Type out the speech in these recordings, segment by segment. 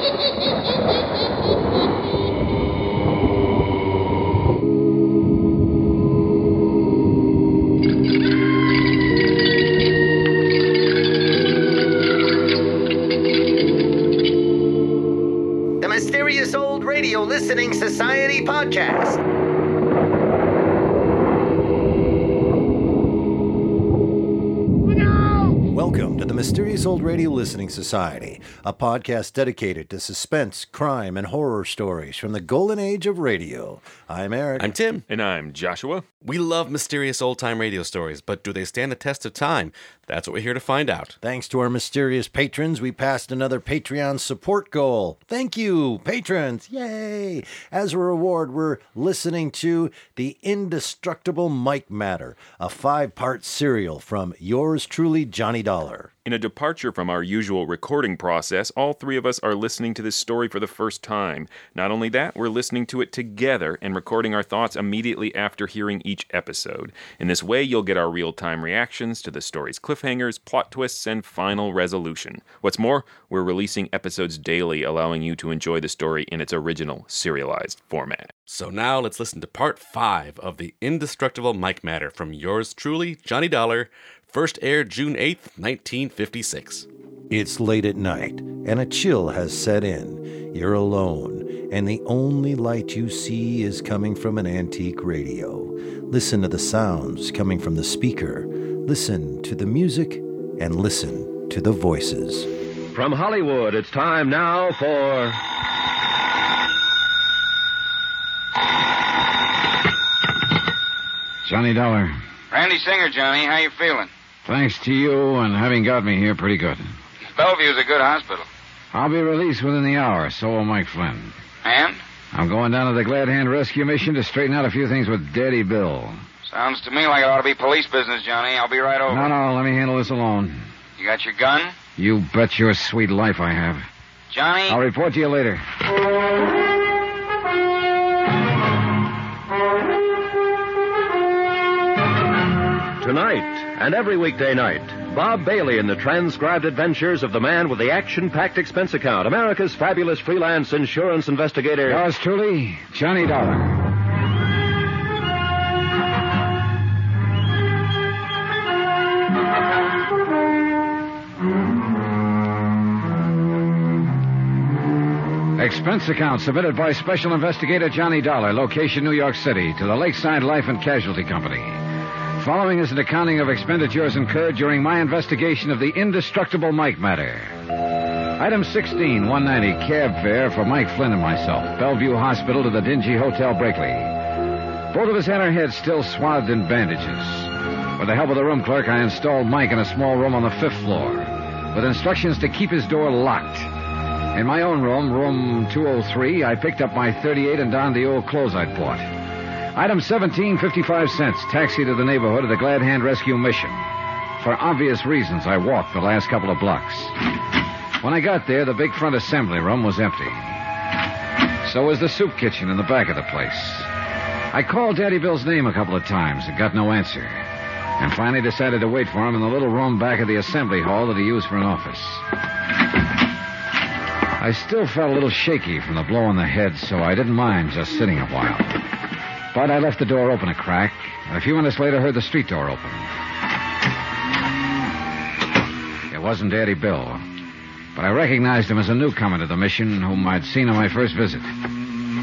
Ha, ha, ha, ha, ha! Old Radio Listening Society, a podcast dedicated to suspense, crime, and horror stories from the golden age of radio. I'm Eric. I'm Tim. And I'm Joshua. We love mysterious old time radio stories, but do they stand the test of time? That's what we're here to find out. Thanks to our mysterious patrons, we passed another Patreon support goal. Thank you, patrons! Yay! As a reward, we're listening to The Indestructible Mike Matter, a five part serial from yours truly, Johnny Dollar. In a departure from our usual recording process, all three of us are listening to this story for the first time. Not only that, we're listening to it together and recording our thoughts immediately after hearing each episode. In this way, you'll get our real time reactions to the story's cliffhangers, plot twists, and final resolution. What's more, we're releasing episodes daily, allowing you to enjoy the story in its original serialized format. So now let's listen to part five of The Indestructible Mike Matter from yours truly, Johnny Dollar. First aired June 8th, 1956. It's late at night, and a chill has set in. You're alone, and the only light you see is coming from an antique radio. Listen to the sounds coming from the speaker, listen to the music, and listen to the voices. From Hollywood, it's time now for. Johnny Dollar, Randy Singer, Johnny. How you feeling? thanks to you and having got me here pretty good. Bellevue's a good hospital. I'll be released within the hour, so will Mike Flynn. And? I'm going down to the Glad Hand Rescue Mission to straighten out a few things with Daddy Bill. Sounds to me like it ought to be police business, Johnny. I'll be right over. No, no, let me handle this alone. You got your gun? You bet your sweet life I have. Johnny? I'll report to you later. Tonight and every weekday night, Bob Bailey in the transcribed adventures of the man with the action packed expense account, America's fabulous freelance insurance investigator. Yours truly, Johnny Dollar. Expense account submitted by Special Investigator Johnny Dollar, location New York City, to the Lakeside Life and Casualty Company. Following is an accounting of expenditures incurred during my investigation of the indestructible Mike matter. Item 16, 190, cab fare for Mike Flynn and myself, Bellevue Hospital to the dingy Hotel Breakley. Both of us had our heads still swathed in bandages. With the help of the room clerk, I installed Mike in a small room on the fifth floor, with instructions to keep his door locked. In my own room, room 203, I picked up my 38 and donned the old clothes I'd bought. Item 17, 55 cents, taxi to the neighborhood of the Glad Hand Rescue Mission. For obvious reasons, I walked the last couple of blocks. When I got there, the big front assembly room was empty. So was the soup kitchen in the back of the place. I called Daddy Bill's name a couple of times and got no answer. And finally decided to wait for him in the little room back of the assembly hall that he used for an office. I still felt a little shaky from the blow on the head, so I didn't mind just sitting a while. But I left the door open a crack, and a few minutes later heard the street door open. It wasn't Daddy Bill, but I recognized him as a newcomer to the mission whom I'd seen on my first visit.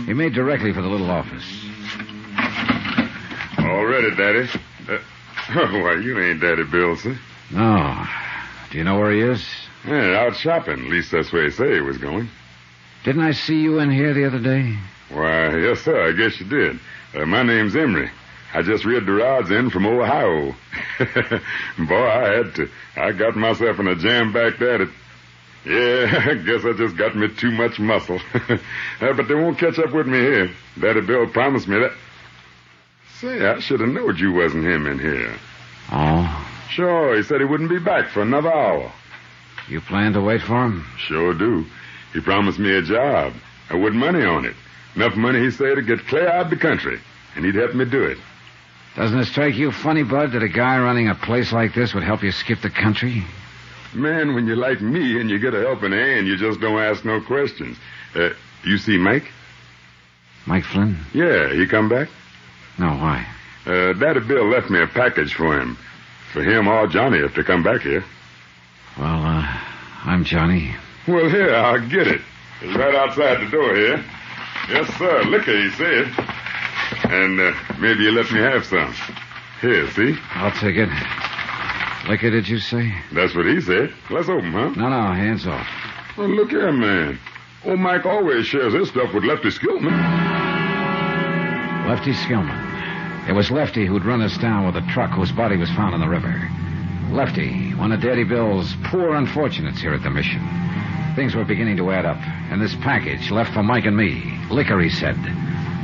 He made directly for the little office. All ready, Daddy. Uh, why, you ain't Daddy Bill, sir. No. Do you know where he is? Yeah, out shopping. At least that's where he said he was going. Didn't I see you in here the other day? Why, yes, sir. I guess you did. Uh, my name's Emery. I just read the rods in from Ohio. Boy, I had to. I got myself in a jam back there that... Yeah, I guess I just got me too much muscle. uh, but they won't catch up with me here. Daddy Bill promised me that... Say, I should have knowed you wasn't him in here. Oh. Sure, he said he wouldn't be back for another hour. You plan to wait for him? Sure do. He promised me a job, and with money on it. Enough money, he said, to get clear out of the country, and he'd help me do it. Doesn't it strike you funny, Bud, that a guy running a place like this would help you skip the country? Man, when you're like me and you get a helping hand, you just don't ask no questions. Uh, you see Mike? Mike Flynn? Yeah, he come back? No, why? Uh, Daddy Bill left me a package for him. For him or Johnny if they come back here. Well, uh, I'm Johnny. Well, here, I'll get it. It's right outside the door here. Yes, sir. Liquor, he said. And uh, maybe you let me have some. Here, see? I'll take it. Liquor, did you say? That's what he said. Let's open, huh? No, no, hands off. Well, look here, man. Old Mike always shares his stuff with Lefty Skillman. Lefty Skillman. It was Lefty who'd run us down with a truck whose body was found in the river. Lefty, one of Daddy Bill's poor unfortunates here at the mission. Things were beginning to add up, and this package left for Mike and me. Liquor, he said.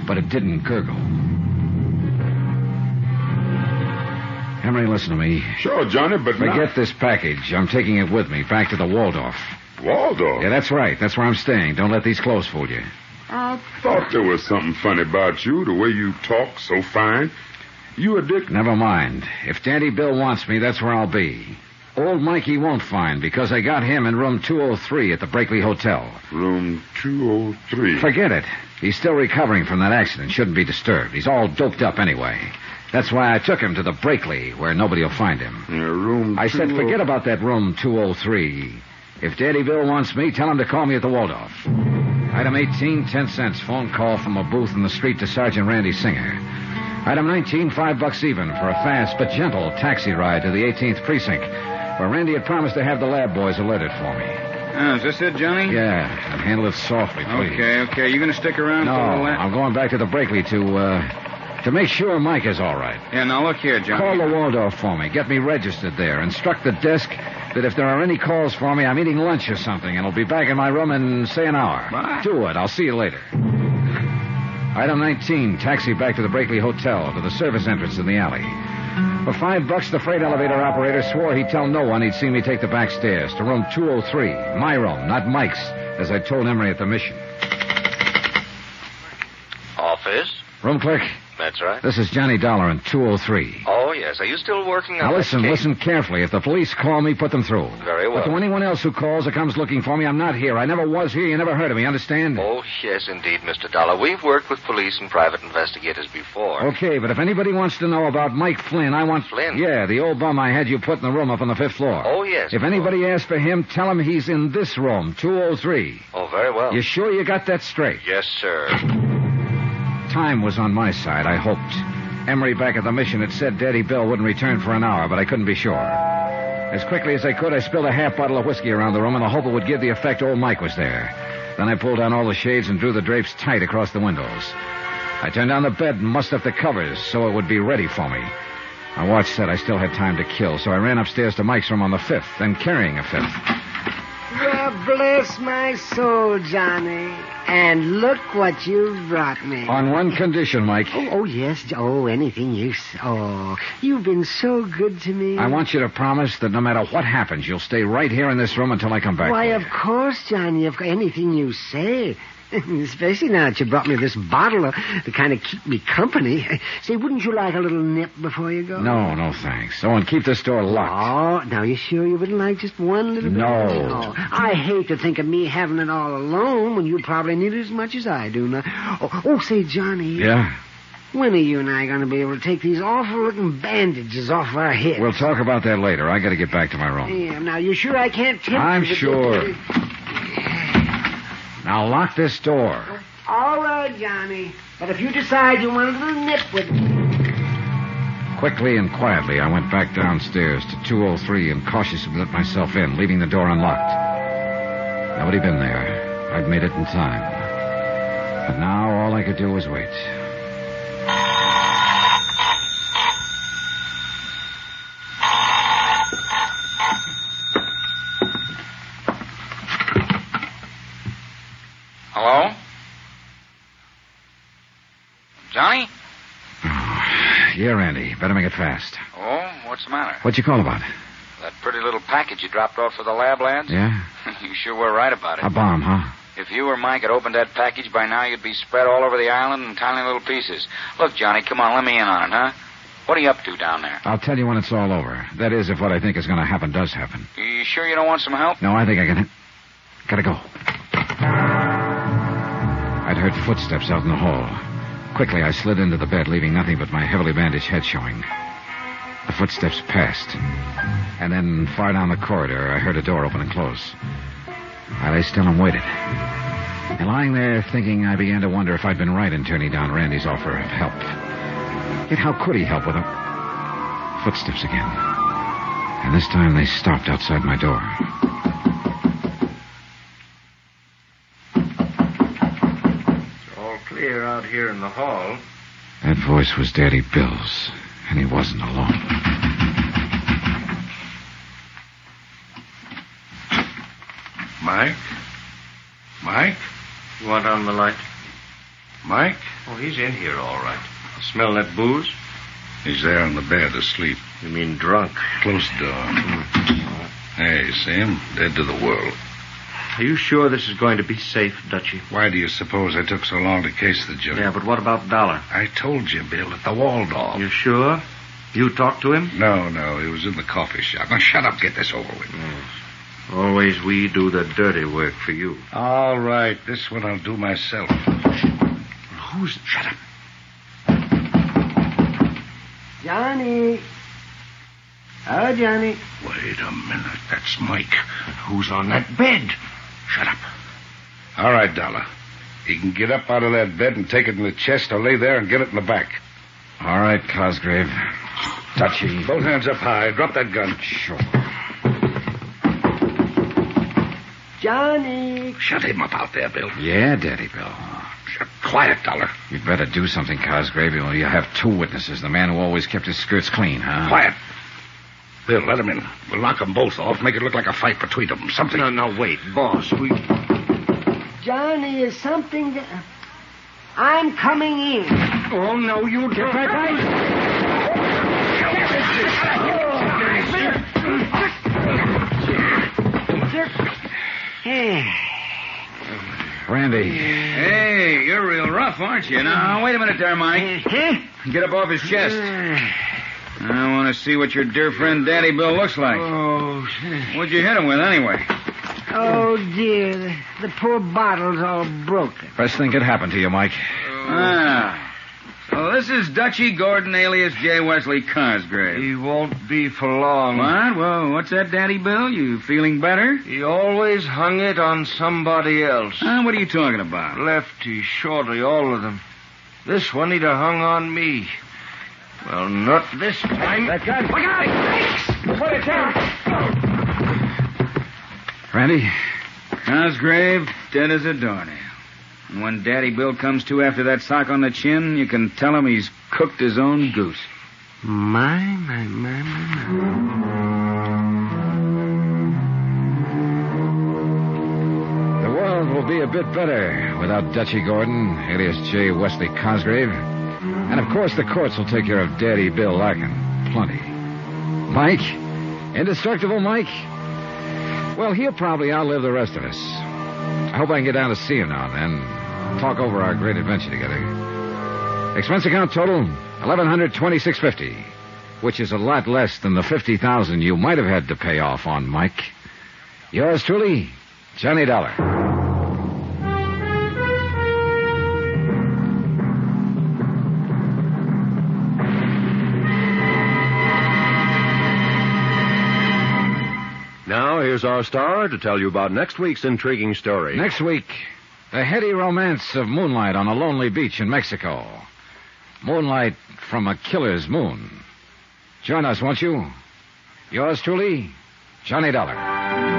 But it didn't gurgle. Emery, listen to me. Sure, Johnny, but Forget not... this package. I'm taking it with me back to the Waldorf. Waldorf? Yeah, that's right. That's where I'm staying. Don't let these clothes fool you. I thought there was something funny about you, the way you talk so fine. You a dick? Never mind. If Daddy Bill wants me, that's where I'll be. Old Mikey won't find because I got him in room 203 at the Brakely Hotel. Room 203. Forget it. He's still recovering from that accident. Shouldn't be disturbed. He's all doped up anyway. That's why I took him to the Brakely, where nobody will find him. Yeah, room I said, oh- forget about that room 203. If Daddy Bill wants me, tell him to call me at the Waldorf. Item 18, 10 cents. Phone call from a booth in the street to Sergeant Randy Singer. Item 19, five bucks even for a fast but gentle taxi ride to the 18th precinct, where Randy had promised to have the lab boys alerted for me. Oh, is this it, Johnny? Yeah, and handle it softly, please. Okay, okay. You gonna stick around No, for all that? No, I'm going back to the Breakley to, uh, to make sure Mike is all right. Yeah, now look here, Johnny. Call the Waldorf for me. Get me registered there. Instruct the desk that if there are any calls for me, I'm eating lunch or something, and I'll be back in my room in, say, an hour. Bye. Do it. I'll see you later. Item 19, taxi back to the Brakely Hotel, to the service entrance in the alley. For five bucks, the freight elevator operator swore he'd tell no one he'd see me take the back stairs to room 203. My room, not Mike's, as I told Emery at the mission. Office? Room clerk, That's right. this is Johnny Dollar in 203. Oh, yes. Are you still working on Now listen, case? listen carefully. If the police call me, put them through. Very well. But to anyone else who calls or comes looking for me, I'm not here. I never was here. You never heard of me. Understand? Oh, yes, indeed, Mr. Dollar. We've worked with police and private investigators before. Okay, but if anybody wants to know about Mike Flynn, I want Flynn? Yeah, the old bum I had you put in the room up on the fifth floor. Oh, yes. If anybody asks for him, tell him he's in this room, 203. Oh, very well. You sure you got that straight? Yes, sir. Time was on my side, I hoped. Emery back at the mission had said Daddy Bill wouldn't return for an hour, but I couldn't be sure. As quickly as I could, I spilled a half bottle of whiskey around the room in the hope it would give the effect old Mike was there. Then I pulled down all the shades and drew the drapes tight across the windows. I turned down the bed and mussed up the covers so it would be ready for me. My watch said I still had time to kill, so I ran upstairs to Mike's room on the fifth, then carrying a fifth. Well, bless my soul, Johnny. And look what you've brought me. On one condition, Mike. Oh, oh, yes. Oh, anything you. Oh, you've been so good to me. I want you to promise that no matter what happens, you'll stay right here in this room until I come back. Why, of course, Johnny. Of anything you say. Especially now that you brought me this bottle uh, to kind of keep me company. Say, wouldn't you like a little nip before you go? No, no, thanks. Oh, and keep this door locked. Oh, now you sure you wouldn't like just one little bit? No. Oh, I hate to think of me having it all alone when you probably need it as much as I do now. Oh, oh say, Johnny. Yeah? When are you and I going to be able to take these awful-looking bandages off our heads? We'll talk about that later. I gotta get back to my room. Yeah, now you sure I can't tempt I'm you to sure. Get- Now lock this door. All right, Johnny. But if you decide you want a little nip with me... Quickly and quietly, I went back downstairs to 203 and cautiously let myself in, leaving the door unlocked. Nobody been there. I'd made it in time. But now all I could do was wait. Hello? Johnny? Yeah, Randy. Better make it fast. Oh, what's the matter? What'd you call about? That pretty little package you dropped off for the lab lads? Yeah? you sure were right about it. A bomb, huh? If you or Mike had opened that package by now, you'd be spread all over the island in tiny little pieces. Look, Johnny, come on, let me in on it, huh? What are you up to down there? I'll tell you when it's all over. That is, if what I think is going to happen does happen. You sure you don't want some help? No, I think I can. Gotta go. I'd heard footsteps out in the hall. Quickly, I slid into the bed, leaving nothing but my heavily bandaged head showing. The footsteps passed. And then, far down the corridor, I heard a door open and close. I lay still and waited. And lying there thinking, I began to wonder if I'd been right in turning down Randy's offer of help. Yet how could he help with a... Footsteps again. And this time they stopped outside my door. Here in the hall. That voice was Daddy Bill's, and he wasn't alone. Mike? Mike? You want on the light? Mike? Oh, he's in here, all right. Smell that booze? He's there on the bed, asleep. You mean drunk? Close door. Hmm. Hey, see him? Dead to the world. Are you sure this is going to be safe, Dutchy? Why do you suppose I took so long to case the joint? Yeah, but what about Dollar? I told you, Bill, at the Waldorf. You sure? You talked to him? No, no, he was in the coffee shop. Now, shut up, get this over with. Always we do the dirty work for you. All right, this one I'll do myself. Who's... Shut up. Johnny. Oh, Johnny. Wait a minute. That's Mike. Who's on that bed? Shut up. All right, Dollar. He can get up out of that bed and take it in the chest or lay there and get it in the back. All right, Cosgrave. Dutchy. Both hands up high. Drop that gun. Sure. Johnny. Shut him up out there, Bill. Yeah, Daddy Bill. Shut quiet, Dollar. You'd better do something, Cosgrave, or you have two witnesses. The man who always kept his skirts clean, huh? Quiet. Bill, let him in. We'll knock them both off, make it look like a fight between them. Something. No, no, wait, boss. We. Johnny, is something. That... I'm coming in. Oh, no, you Get back, right? Randy. Hey, you're real rough, aren't you? Now, uh, wait a minute there, Mike. Uh-huh. Get up off his chest. Uh, I want to see what your dear friend Daddy Bill looks like. Oh, What'd you hit him with, anyway? oh dear. The, the poor bottle's all broken. Best thing could happen to you, Mike. Ah. So this is Dutchy Gordon, alias J. Wesley Cosgrave. He won't be for long. What? Well, what's that, Daddy Bill? You feeling better? He always hung it on somebody else. Ah, what are you talking about? Lefty, shorty, all of them. This one he'd have hung on me. Well, not this time. That gun. Look out! Put it down. Randy? Cosgrave, dead as a doornail. And when Daddy Bill comes to after that sock on the chin, you can tell him he's cooked his own goose. My, my, my, my, my. The world will be a bit better without Dutchy Gordon, alias J. Wesley Cosgrave. And of course, the courts will take care of Daddy Bill Larkin. Plenty. Mike? Indestructible Mike? Well, he'll probably outlive the rest of us. I hope I can get down to see him now and then. Talk over our great adventure together. Expense account total eleven hundred twenty-six fifty, which is a lot less than the fifty thousand you might have had to pay off on Mike. Yours truly, Johnny Dollar. Here's our star to tell you about next week's intriguing story. Next week, the heady romance of moonlight on a lonely beach in Mexico. Moonlight from a killer's moon. Join us, won't you? Yours truly, Johnny Dollar.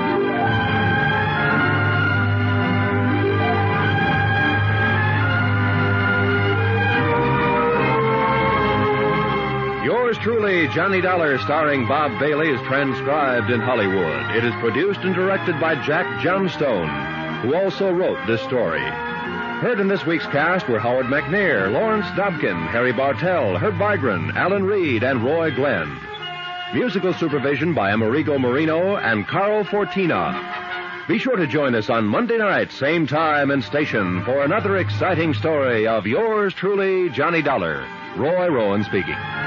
Yours truly, Johnny Dollar, starring Bob Bailey, is transcribed in Hollywood. It is produced and directed by Jack Johnstone, who also wrote this story. Heard in this week's cast were Howard McNear, Lawrence Dobkin, Harry Bartell, Herb Vigran, Alan Reed, and Roy Glenn. Musical supervision by Amerigo Marino and Carl Fortina. Be sure to join us on Monday night, same time and station, for another exciting story of yours truly, Johnny Dollar. Roy Rowan speaking.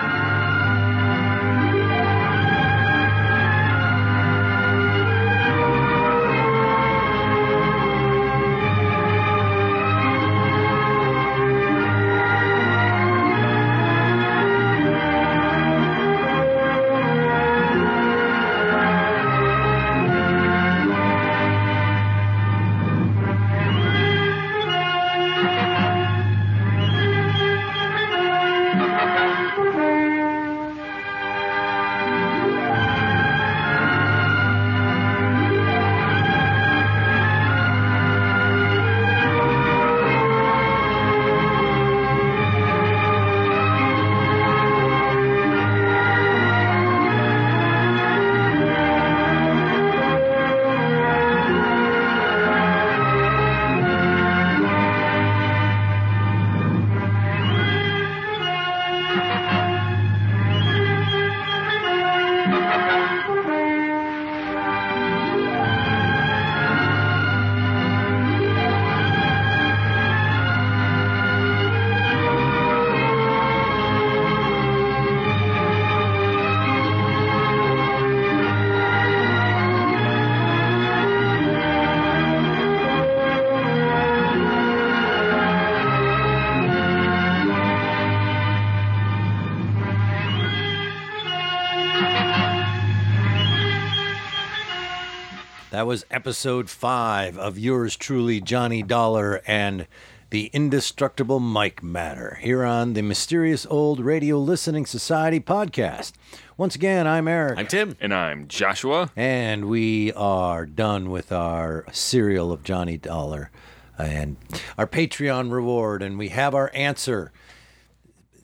That was episode five of yours truly, Johnny Dollar and the indestructible Mike Matter here on the Mysterious Old Radio Listening Society podcast. Once again, I'm Eric. I'm Tim. And I'm Joshua. And we are done with our serial of Johnny Dollar and our Patreon reward, and we have our answer.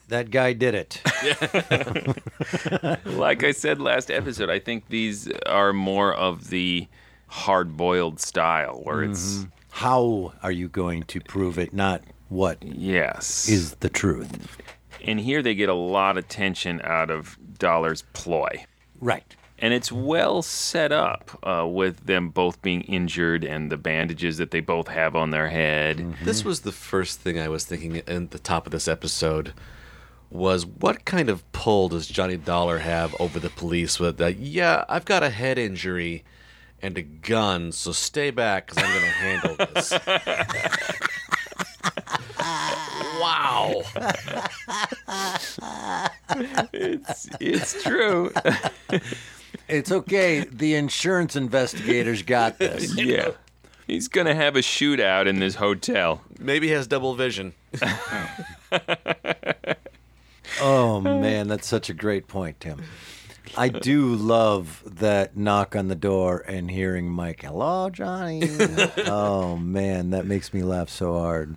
That guy did it. like I said last episode, I think these are more of the hard boiled style where it's. Mhm. How are you going to prove it? Not what Yes. is the truth. And here they get a lot of tension out of Dollar's ploy. Right. And it's well set up uh, with them both being injured and the bandages that they both have on their head. This was the first thing I was thinking at the top of this episode was what kind of pull does Johnny Dollar have over the police with that? Yeah, I've got a head injury and a gun, so stay back because I'm going to handle this. wow. it's it's true. It's okay. The insurance investigators got this. yeah. He's going to have a shootout in this hotel. Maybe he has double vision. Oh man, that's such a great point, Tim. I do love that knock on the door and hearing Mike, "Hello, Johnny." oh man, that makes me laugh so hard.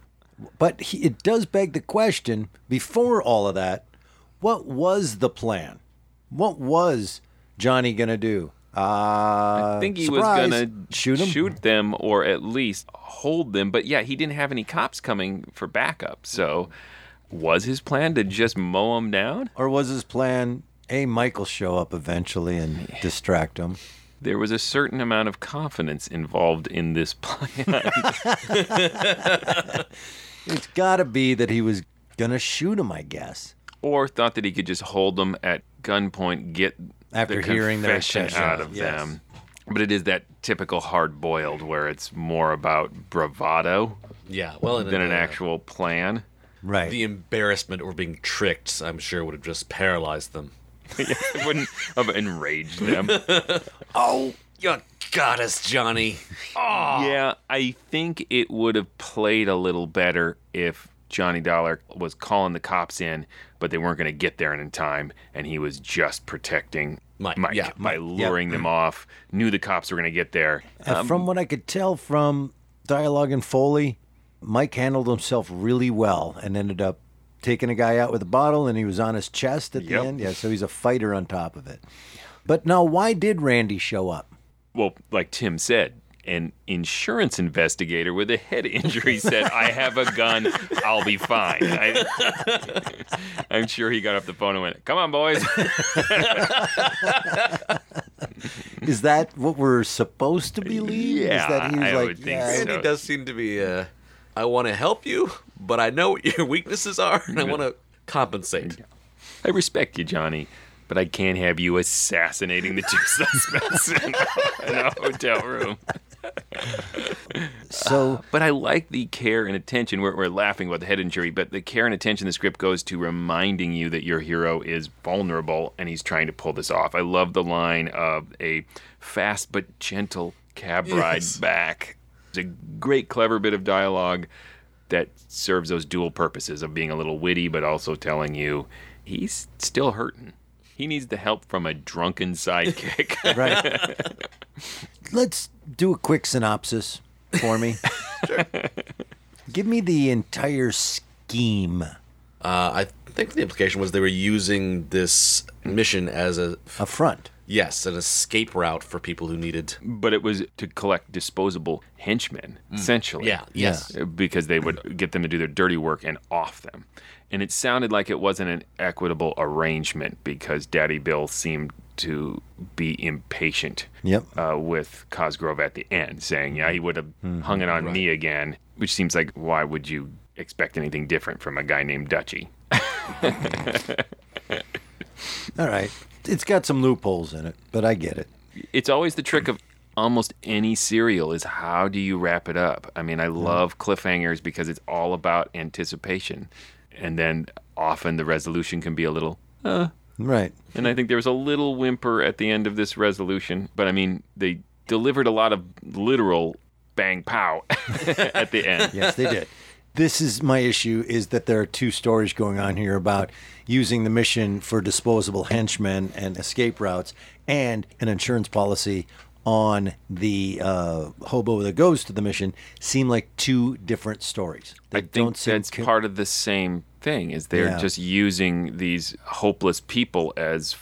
But he, it does beg the question: before all of that, what was the plan? What was Johnny gonna do? Uh, I think he surprise, was gonna shoot shoot them, or at least hold them. But yeah, he didn't have any cops coming for backup. So, was his plan to just mow them down? Or was his plan, hey, Michael show up eventually and distract him? There was a certain amount of confidence involved in this plan. It's got to be that he was gonna shoot him, I guess. or thought that he could just hold them at gunpoint, get After the hearing their confession confession, out of yes. them. But it is that typical hard boiled where it's more about bravado Yeah, well, and, than an uh, actual plan. Right. The embarrassment or being tricked, I'm sure, would have just paralyzed them. it wouldn't have enraged them. oh, you got us, Johnny. Oh. Yeah, I think it would have played a little better if Johnny Dollar was calling the cops in, but they weren't going to get there in time, and he was just protecting Mike, Mike yeah, by Mike, yeah. luring them off. Knew the cops were going to get there. And Um, from what I could tell from dialogue and Foley, Mike handled himself really well and ended up taking a guy out with a bottle and he was on his chest at Yep. the end. Yeah, so he's a fighter on top of it. But now, why did Randy show up? well, like Tim said, an insurance investigator with a head injury said, "I have a gun. I'll be fine." I, I'm sure he got off the phone and went, "Come on, boys." Is that what we're supposed to believe? Yeah, Is that he was I like, would think yeah, so. Randy does seem to be, uh, I want to help you, but I know what your weaknesses are, and I want to compensate. I respect you, Johnny, but I can't have you assassinating the two suspects in a, in a hotel room. So, but I like the care and attention. We're, we're laughing about the head injury, but the care and attention the script goes to reminding you that your hero is vulnerable and he's trying to pull this off. I love the line of a fast but gentle cab ride Yes. back. It's a great, clever bit of dialogue that serves those dual purposes of being a little witty, but also telling you he's still hurting. He needs the help from a drunken sidekick. Right. Let's do a quick synopsis for me. Give me the entire scheme. Uh, I think the implication was they were using this mission as a A front. Yes, an escape route for people who needed. but it was to collect disposable henchmen, essentially. Yeah, yes. Because they would get them to do their dirty work and off them. And it sounded like it wasn't an equitable arrangement because Daddy Bill seemed to be impatient Yep. uh, with Cosgrove at the end, saying, yeah, he would have hung it on me again, which seems like, why would you expect anything different from a guy named Dutchy? All right. It's got some loopholes in it, but I get it. it's always the trick of almost any serial is how do you wrap it up i mean i love cliffhangers because it's all about anticipation and then often the resolution can be a little uh Right. and i think there was a little whimper at the end of this resolution but i mean they delivered a lot of literal bang pow at the end. Yes, they did. This is my issue is that there are two stories going on here about using the mission for disposable henchmen and escape routes and an insurance policy on the uh, hobo that goes to the mission seem like two different stories. They I think seem that's co- part of the same thing is they're Yeah. just using these hopeless people as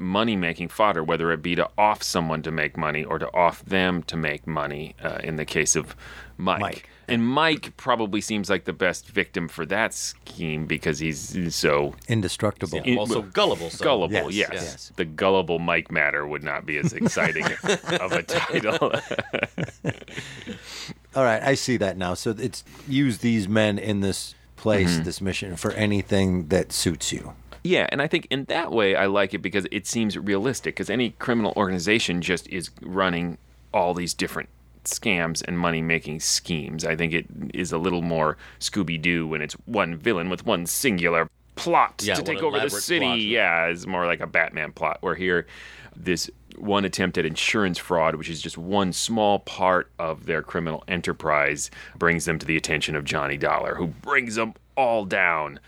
money making fodder, whether it be to off someone to make money or to off them to make money. Uh, in the case of Mike. And Mike probably seems like the best victim for that scheme because he's so indestructible. Yeah, also gullible, so- Gullible, Yes, yes, yes. The gullible Mike Matter would not be as exciting of a title. All right, I see that now. So it's use these men in this place, Mhm. this mission for anything that suits you. Yeah, and I think in that way I like it because it seems realistic. Because any criminal organization just is running all these different scams and money making schemes. I think it is a little more Scooby Doo when it's one villain with one singular plot Yeah, to take over the city. plot. Yeah, it's more like a Batman plot. Where here, this one attempt at insurance fraud, which is just one small part of their criminal enterprise, brings them to the attention of Johnny Dollar, who brings them all down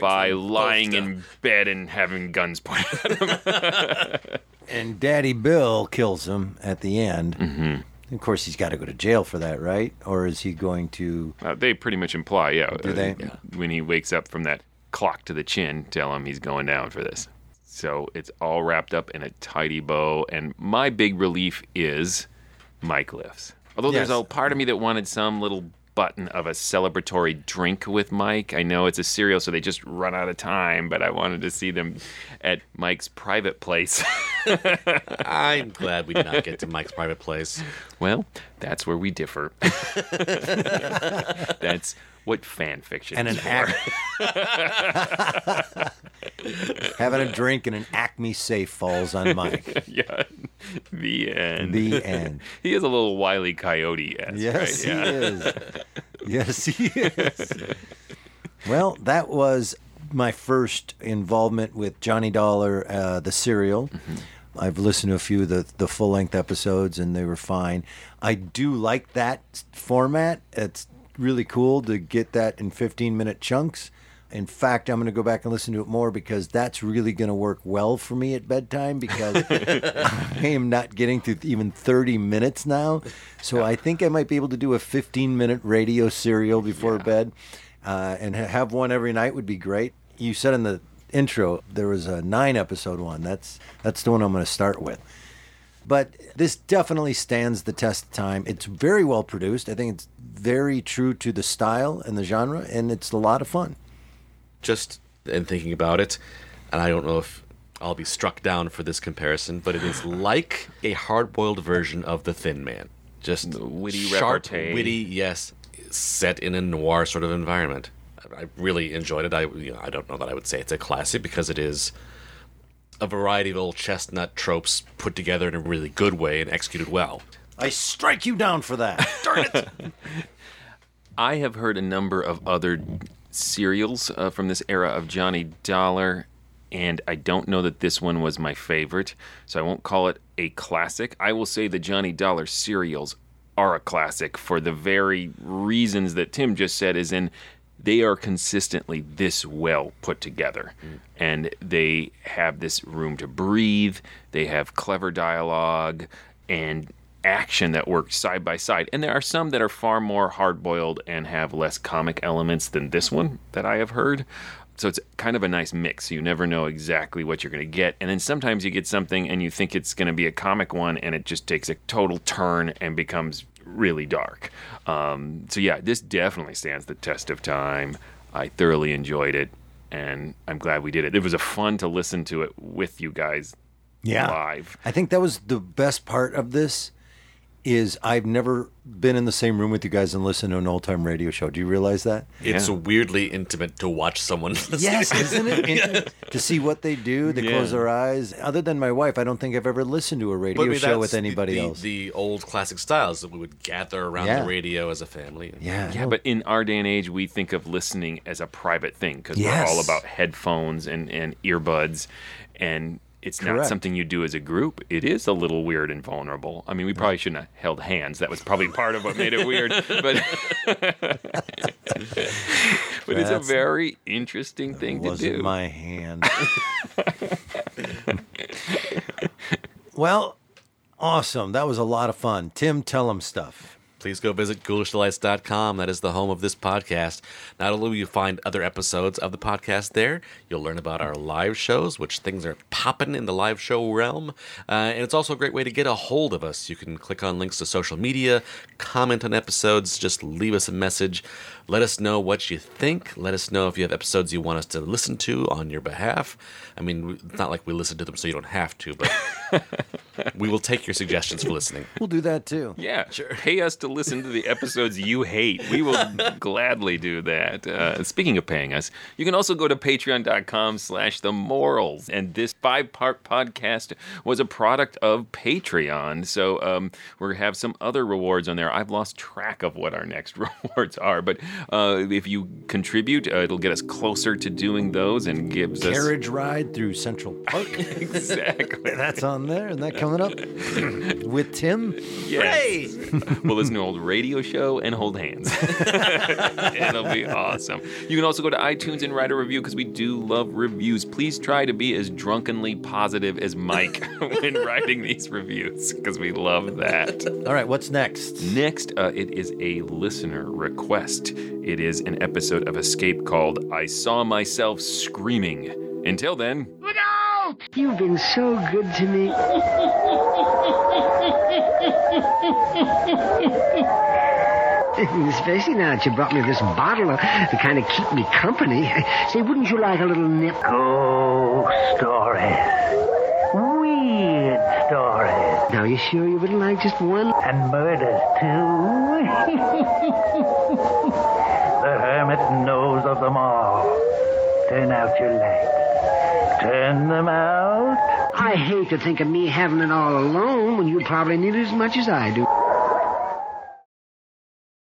by lying in bed and having guns pointed at him. And Daddy Bill kills him at the end. Mm-hmm. Of course, he's got to go to jail for that, right? Or is he going to? Uh, they pretty much imply, yeah. Do uh, they? When he wakes up from that clock to the chin, tell him he's going down for this. So it's all wrapped up in a tidy bow. And my big relief is Mike lifts. Although there's a part of me that wanted some little button of a celebratory drink with Mike. I know it's a serial, so they just run out of time, but I wanted to see them at Mike's private place. I'm glad we did not get to Mike's private place. Well, that's where we differ. that's what fan fiction And is an for. Having a drink and an Acme safe falls on Mike. yeah. The end. The end. he is a little wily coyote. Yes, right? he is. Yes, he is. Well, that was my first involvement with Johnny Dollar, uh, the serial. I've listened to a few of the, the full length episodes and they were fine. I do like that format. It's really cool to get that in 15 minute chunks. In fact, I'm going to go back and listen to it more because that's really going to work well for me at bedtime because I am not getting to even 30 minutes now. So I think I might be able to do a 15 minute radio serial before bed uh, and have one every night would be great. You said in the intro there was a nine episode one. That's that's the one I'm going to start with. But this definitely stands the test of time. It's very well produced. I think it's very true to the style and the genre, and it's a lot of fun. Just in thinking about it, and I don't know if I'll be struck down for this comparison, but it is like a hard-boiled version of The Thin Man. Just witty sharp, repartee. witty, yes, set in a noir sort of environment. I really enjoyed it. I, you know, I don't know that I would say it's a classic because it is a variety of old chestnut tropes put together in a really good way and executed well. I strike you down for that. Darn it! I have heard a number of other serials uh, from this era of Johnny Dollar, and I don't know that this one was my favorite, so I won't call it a classic. I will say the Johnny Dollar serials are a classic for the very reasons that Tim just said, is in they are consistently this well put together. Mm. And they have this room to breathe, they have clever dialogue, and action that work side by side. And there are some that are far more hard boiled and have less comic elements than this one that I have heard. So it's kind of a nice mix. You never know exactly what you're going to get. And then sometimes you get something and you think it's going to be a comic one and it just takes a total turn and becomes really dark. Um, so yeah, this definitely stands the test of time. I thoroughly enjoyed it and I'm glad we did it. It was a fun to listen to it with you guys Yeah. live. I think that was the best part of this is I've never been in the same room with you guys and listened to an old time radio show. Do you realize that? It's weirdly intimate to watch someone. Yes, isn't it? And To see what they do, they Yeah. close their eyes. Other than my wife, I don't think I've ever listened to a radio But I mean, show with anybody the, the, else. The old classic styles that we would gather around Yeah. the radio as a family. Yeah, but in our day and age, we think of listening as a private thing because Yes. we're all about headphones and, and earbuds. And it's not something you do as a group. It is a little weird and vulnerable. I mean, we probably shouldn't have held hands. That was probably part of what made it weird. But but it's a very interesting thing to wasn't do. my hand. well, awesome. That was a lot of fun. Tim, tell him stuff. Please go visit ghoulishdelights.com. That is the home of this podcast. Not only will you find other episodes of the podcast there, you'll learn about our live shows, which things are popping in the live show realm. Uh, and it's also a great way to get a hold of us. You can click on links to social media, comment on episodes, just leave us a message. Let us know what you think. Let us know if you have episodes you want us to listen to on your behalf. I mean, it's not like we listen to them so you don't have to, but we will take your suggestions for listening. We'll do that too. Yeah, sure. Pay us to listen to the episodes you hate. We will gladly do that. Uh, speaking of paying us, you can also go to patreon.com slash the MORLS. And this five-part podcast was a product of Patreon. So um, we have some other rewards on there. I've lost track of what our next rewards are. But uh, if you contribute, uh, it'll get us closer to doing those and gives us... Carriage ride through Central Park. exactly. That's on there. Isn't that coming up with Tim? Yes. we'll listen to an old radio show and hold hands. It'll be awesome. You can also go to iTunes and write a review because we do love reviews. Please try to be as drunkenly positive as Mike when writing these reviews because we love that. All right, what's next? Next, uh, it is a listener request. It is an episode of Escape called I Saw Myself Screaming. Until then, Look out! You've been so good to me. Especially now that you brought me this bottle uh, to kind of keep me company. Say, wouldn't you like a little nip? Ghost stories. Weird stories. Now, you sure you wouldn't like just one? And murders, too. the hermit knows of them all. Turn out your lights. Turn them out. I hate to think of me having it all alone when you probably need it as much as I do.